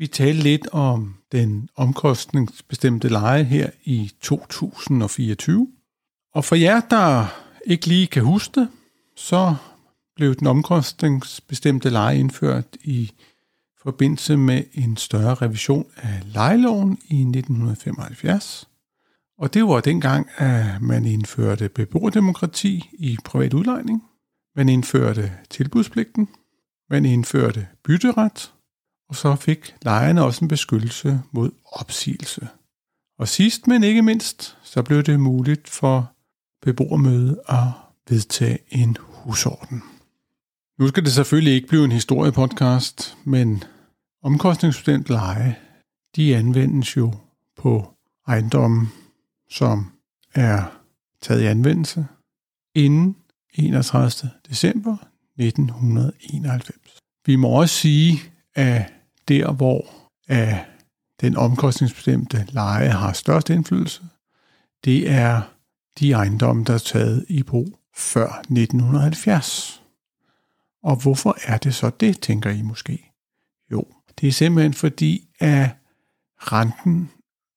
vi talte lidt om den omkostningsbestemte leje her i 2024. Og for jer, der ikke lige kan huske det, så blev den omkostningsbestemte leje indført i forbindelse med en større revision af lejeloven i 1975. Og det var dengang, at man indførte beboerdemokrati i privat udlejning. Man indførte tilbudspligten. Man indførte bytteret og så fik lejerne også en beskyttelse mod opsigelse. Og sidst, men ikke mindst, så blev det muligt for beboermødet at vedtage en husorden. Nu skal det selvfølgelig ikke blive en historiepodcast, men omkostningsstudent leje, de anvendes jo på ejendommen, som er taget i anvendelse inden 31. december 1991. Vi må også sige, at der, hvor uh, den omkostningsbestemte leje har størst indflydelse, det er de ejendomme, der er taget i brug før 1970. Og hvorfor er det så det, tænker I måske? Jo, det er simpelthen fordi, at renten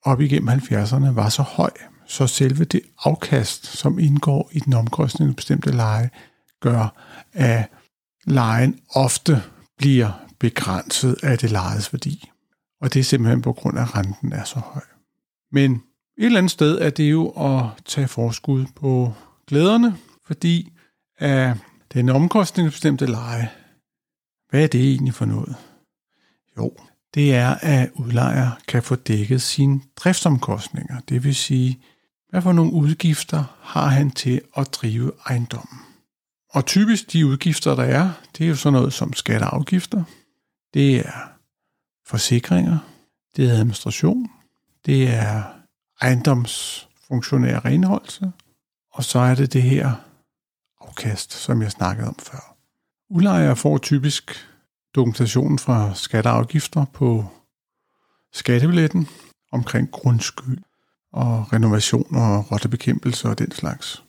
op igennem 70'erne var så høj, så selve det afkast, som indgår i den omkostningsbestemte leje, gør, at lejen ofte bliver begrænset af det lejedes værdi. Og det er simpelthen på grund af, at renten er så høj. Men et eller andet sted er det jo at tage forskud på glæderne, fordi af den omkostningsbestemte leje, hvad er det egentlig for noget? Jo, det er, at udlejer kan få dækket sine driftsomkostninger. Det vil sige, hvad for nogle udgifter har han til at drive ejendommen. Og typisk de udgifter, der er, det er jo sådan noget som skatteafgifter, det er forsikringer, det er administration, det er ejendomsfunktionær renholdelse, og så er det det her afkast, som jeg snakkede om før. Udlejere får typisk dokumentationen fra skatteafgifter på skattebilletten omkring grundskyld og renovation og rottebekæmpelse og den slags.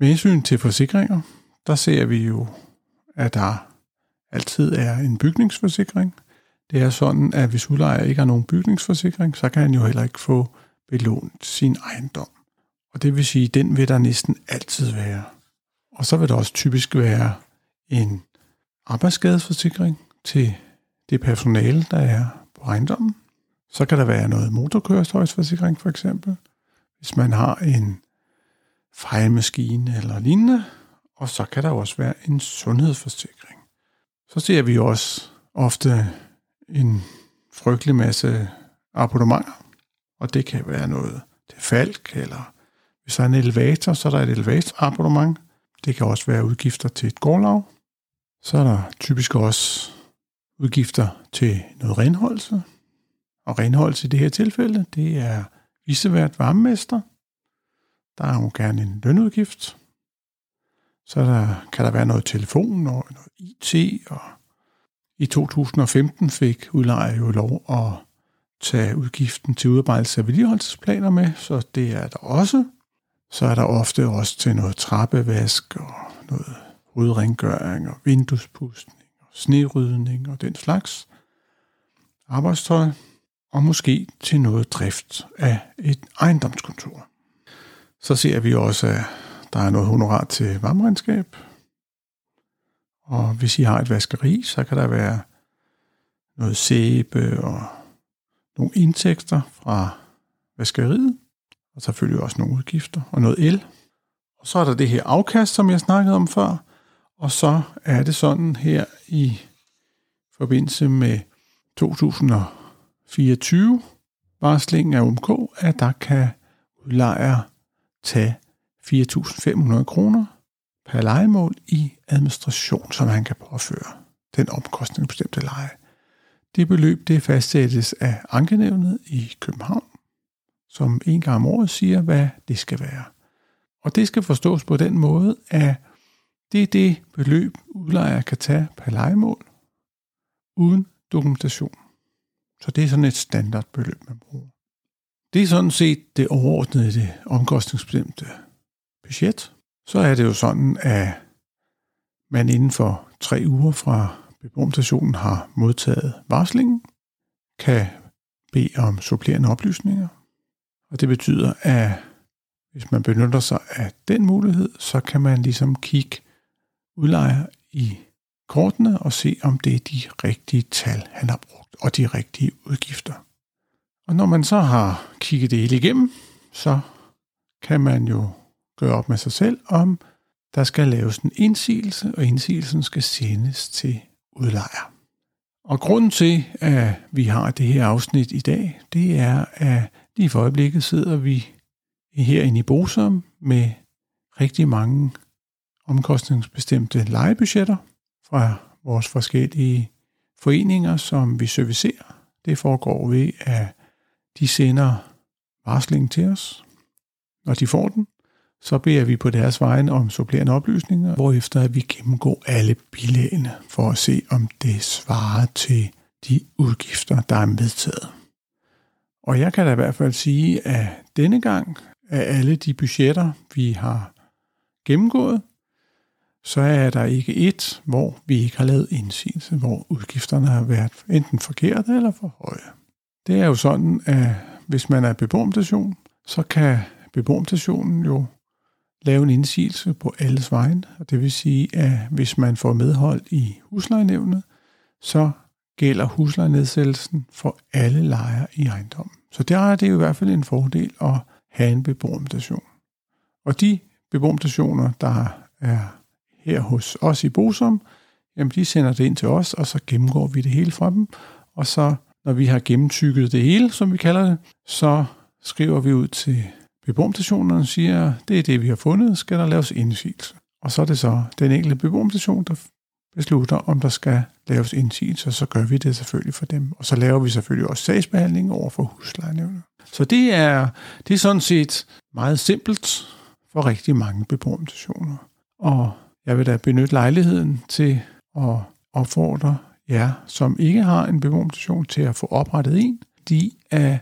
Med hensyn til forsikringer, der ser vi jo, at der altid er en bygningsforsikring. Det er sådan, at hvis udlejer ikke har nogen bygningsforsikring, så kan han jo heller ikke få belånt sin ejendom. Og det vil sige, at den vil der næsten altid være. Og så vil der også typisk være en arbejdsskadesforsikring til det personale, der er på ejendommen. Så kan der være noget motorkøretøjsforsikring for eksempel, hvis man har en fejlmaskine eller lignende. Og så kan der også være en sundhedsforsikring. Så ser vi også ofte en frygtelig masse abonnementer, og det kan være noget til Falk, eller hvis der er en elevator, så er der et elevatorabonnement. Det kan også være udgifter til et gårdlag. Så er der typisk også udgifter til noget renholdelse. Og renholdelse i det her tilfælde, det er visevært varmemester. Der er jo gerne en lønudgift. Så der, kan der være noget telefon og noget IT, og i 2015 fik udlejer jo lov at tage udgiften til udarbejdelse af vedligeholdelsesplaner med, så det er der også. Så er der ofte også til noget trappevask og noget udrengøring og vinduespustning og snerydning og den slags arbejdstøj, og måske til noget drift af et ejendomskontor. Så ser vi også, at der er noget honorar til varmeregnskab. Og hvis I har et vaskeri, så kan der være noget sæbe og nogle indtægter fra vaskeriet, og selvfølgelig også nogle udgifter og noget el. Og så er der det her afkast, som jeg snakkede om før, og så er det sådan her i forbindelse med 2024 varslingen af UMK, at der kan udlejer tage 4.500 kroner per legemål i administration, som han kan påføre den omkostningsbestemte leje. Det beløb det fastsættes af ankenævnet i København, som en gang om året siger, hvad det skal være. Og det skal forstås på den måde, at det er det beløb, udlejer kan tage per legemål, uden dokumentation. Så det er sådan et standardbeløb, man bruger. Det er sådan set det overordnede, det omkostningsbestemte budget. Så er det jo sådan, at man inden for tre uger fra beboerstationen har modtaget varslingen, kan bede om supplerende oplysninger. Og det betyder, at hvis man benytter sig af den mulighed, så kan man ligesom kigge udlejer i kortene og se, om det er de rigtige tal, han har brugt, og de rigtige udgifter. Og når man så har kigget det hele igennem, så kan man jo gøre op med sig selv, om der skal laves en indsigelse, og indsigelsen skal sendes til udlejer. Og grunden til, at vi har det her afsnit i dag, det er, at lige for øjeblikket sidder vi herinde i Bosom med rigtig mange omkostningsbestemte lejebudgetter fra vores forskellige foreninger, som vi servicerer. Det foregår ved, at de sender varsling til os. Når de får den, så beder vi på deres vegne om supplerende oplysninger, hvorefter vi gennemgår alle bilagene for at se, om det svarer til de udgifter, der er medtaget. Og jeg kan da i hvert fald sige, at denne gang af alle de budgetter, vi har gennemgået, så er der ikke et, hvor vi ikke har lavet indsigelse, hvor udgifterne har været enten forkerte eller for høje. Det er jo sådan, at hvis man er beboermstation, så kan beboermstationen jo lave en indsigelse på alles vejen. Og det vil sige, at hvis man får medhold i huslejenævnet, så gælder huslejenedsættelsen for alle lejere i ejendommen. Så der er det jo i hvert fald en fordel at have en beboermutation. Og de beboermutationer, der er her hos os i Bosom, jamen de sender det ind til os, og så gennemgår vi det hele fra dem. Og så, når vi har gennemtykket det hele, som vi kalder det, så skriver vi ud til beboermutationerne siger, det er det, vi har fundet, skal der laves indsigelse. Og så er det så den enkelte beboermutation, der beslutter, om der skal laves indsigelse, så gør vi det selvfølgelig for dem. Og så laver vi selvfølgelig også sagsbehandling over for huslejenævnet. Så det er, det er sådan set meget simpelt for rigtig mange beboermutationer. Og jeg vil da benytte lejligheden til at opfordre jer, som ikke har en beboermutation, til at få oprettet en, fordi at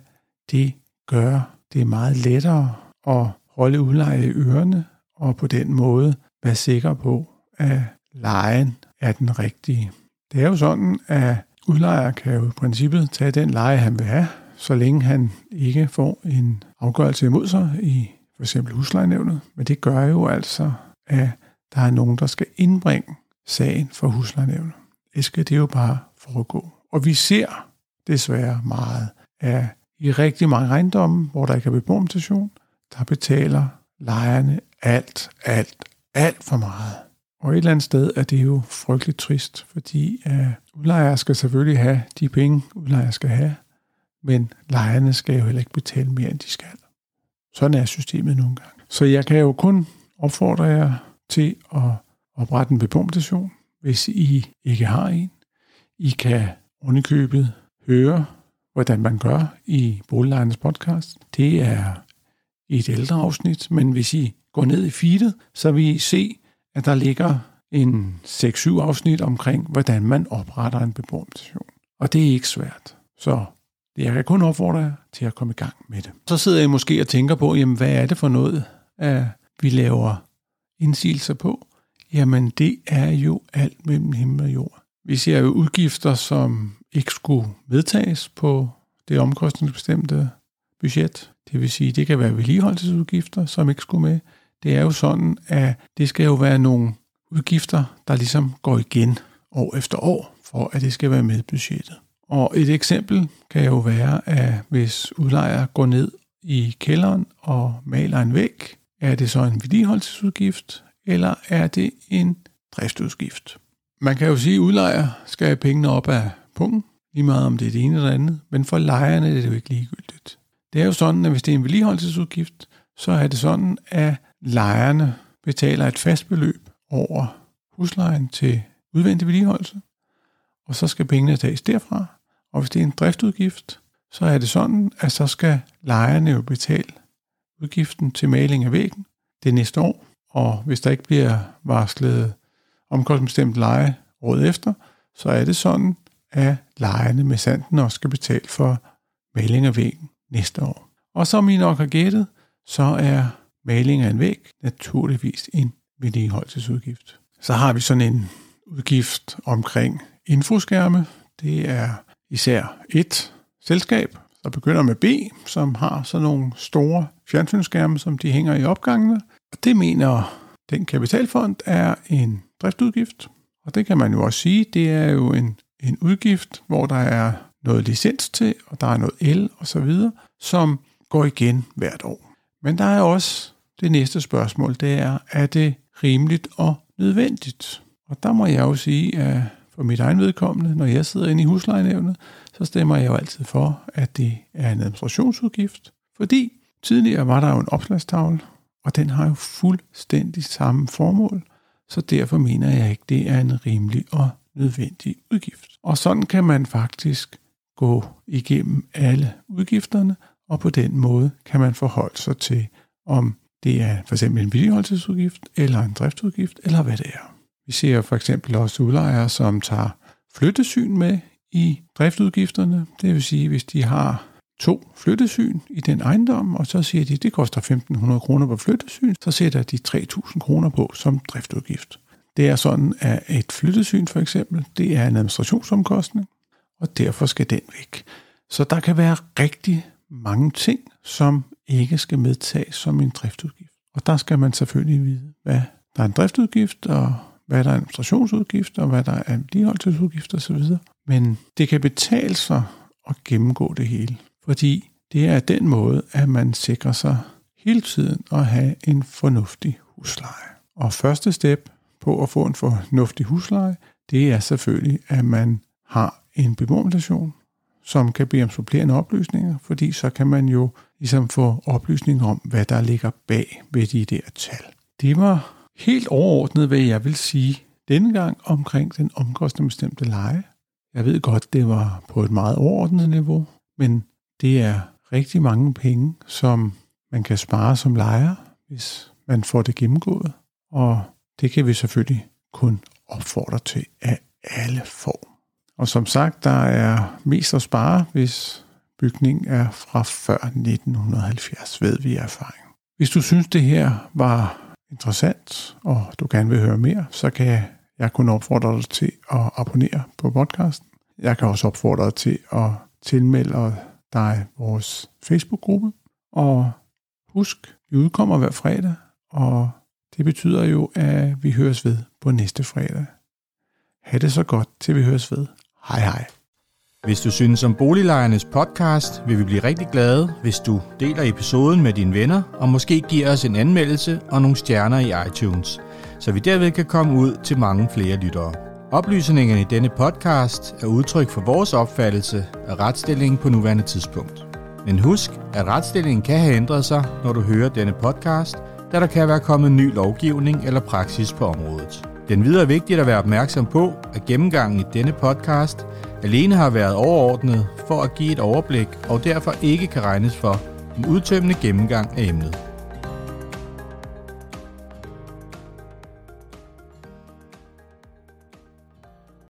det gør det er meget lettere at holde udleje i ørerne, og på den måde være sikker på, at lejen er den rigtige. Det er jo sådan, at udlejer kan jo i princippet tage den leje, han vil have, så længe han ikke får en afgørelse imod sig i for eksempel huslejenævnet. Men det gør jo altså, at der er nogen, der skal indbringe sagen for huslejenævnet. Det skal det jo bare foregå. Og vi ser desværre meget af i rigtig mange ejendomme, hvor der ikke er beboermutation, der betaler lejerne alt, alt, alt for meget. Og et eller andet sted er det jo frygteligt trist, fordi uh, udlejere skal selvfølgelig have de penge, udlejere skal have, men lejerne skal jo heller ikke betale mere, end de skal. Sådan er systemet nogle gange. Så jeg kan jo kun opfordre jer til at oprette en beboermutation, hvis I ikke har en. I kan underkøbet høre hvordan man gør i Boliglejernes podcast. Det er et ældre afsnit, men hvis I går ned i feedet, så vil I se, at der ligger en 6-7 afsnit omkring, hvordan man opretter en beboermutation. Og det er ikke svært. Så jeg kan kun opfordre jer til at komme i gang med det. Så sidder I måske og tænker på, jamen hvad er det for noget, at vi laver indsigelser på? Jamen det er jo alt mellem himmel og jord. Vi ser jo udgifter, som ikke skulle vedtages på det omkostningsbestemte budget. Det vil sige, det kan være vedligeholdelsesudgifter, som ikke skulle med. Det er jo sådan, at det skal jo være nogle udgifter, der ligesom går igen år efter år, for at det skal være med budgettet. Og et eksempel kan jo være, at hvis udlejer går ned i kælderen og maler en væg, er det så en vedligeholdelsesudgift, eller er det en driftsudgift? Man kan jo sige, at udlejer skal have pengene op af pungen, lige meget om det er det ene eller andet, men for lejerne er det jo ikke ligegyldigt. Det er jo sådan, at hvis det er en vedligeholdelsesudgift, så er det sådan, at lejerne betaler et fast beløb over huslejen til udvendig vedligeholdelse, og så skal pengene tages derfra. Og hvis det er en driftudgift, så er det sådan, at så skal lejerne jo betale udgiften til maling af væggen det næste år, og hvis der ikke bliver varslet omkostningsbestemt leje året efter, så er det sådan, at lejerne med sanden også skal betale for maling af væggen næste år. Og som I nok har gættet, så er maling af en væg naturligvis en vedligeholdelsesudgift. Så har vi sådan en udgift omkring infoskærme. Det er især et selskab, der begynder med B, som har sådan nogle store fjernsynsskærme, som de hænger i opgangene. Og det mener den kapitalfond er en driftudgift. Og det kan man jo også sige, det er jo en, en udgift, hvor der er noget licens til, og der er noget el og så videre, som går igen hvert år. Men der er også det næste spørgsmål, det er, er det rimeligt og nødvendigt? Og der må jeg jo sige, at for mit egen vedkommende, når jeg sidder inde i huslejenævnet, så stemmer jeg jo altid for, at det er en administrationsudgift. Fordi tidligere var der jo en opslagstavle, og den har jo fuldstændig samme formål, så derfor mener jeg ikke, det er en rimelig og nødvendig udgift. Og sådan kan man faktisk gå igennem alle udgifterne, og på den måde kan man forholde sig til, om det er for eksempel en vedligeholdelsesudgift, eller en driftsudgift, eller hvad det er. Vi ser for eksempel også udlejere, som tager flyttesyn med i driftudgifterne. Det vil sige, hvis de har to flyttesyn i den ejendom, og så siger de, at det koster 1.500 kroner på flyttesyn, så sætter de 3.000 kroner på som driftudgift. Det er sådan, at et flyttesyn for eksempel, det er en administrationsomkostning, og derfor skal den væk. Så der kan være rigtig mange ting, som ikke skal medtages som en driftudgift. Og der skal man selvfølgelig vide, hvad der er en driftudgift, og hvad der er administrationsudgift, og hvad der er vedligeholdelsesudgift osv. Men det kan betale sig at gennemgå det hele, fordi det er den måde, at man sikrer sig hele tiden at have en fornuftig husleje. Og første step på at få en fornuftig husleje, det er selvfølgelig, at man har en beboerrelation, som kan bede om supplerende oplysninger, fordi så kan man jo ligesom få oplysninger om, hvad der ligger bag ved de der tal. Det var helt overordnet, hvad jeg vil sige denne gang omkring den omkostningsbestemte leje. Jeg ved godt, det var på et meget overordnet niveau, men det er rigtig mange penge, som man kan spare som lejer, hvis man får det gennemgået. Og det kan vi selvfølgelig kun opfordre til, af alle får. Og som sagt, der er mest at spare, hvis bygningen er fra før 1970, ved vi erfaring. Hvis du synes, det her var interessant, og du gerne vil høre mere, så kan jeg kun opfordre dig til at abonnere på podcasten. Jeg kan også opfordre dig til at tilmelde dig vores Facebook-gruppe. Og husk, vi udkommer hver fredag, og det betyder jo, at vi høres ved på næste fredag. Ha' det så godt, til vi høres ved. Hej hej. Hvis du synes om Boliglejernes podcast, vil vi blive rigtig glade, hvis du deler episoden med dine venner, og måske giver os en anmeldelse og nogle stjerner i iTunes, så vi derved kan komme ud til mange flere lyttere. Oplysningerne i denne podcast er udtryk for vores opfattelse af retsstillingen på nuværende tidspunkt. Men husk, at retsstillingen kan have ændret sig, når du hører denne podcast, da der kan være kommet ny lovgivning eller praksis på området. Den videre er vigtigt at være opmærksom på, at gennemgangen i denne podcast alene har været overordnet for at give et overblik og derfor ikke kan regnes for en udtømmende gennemgang af emnet.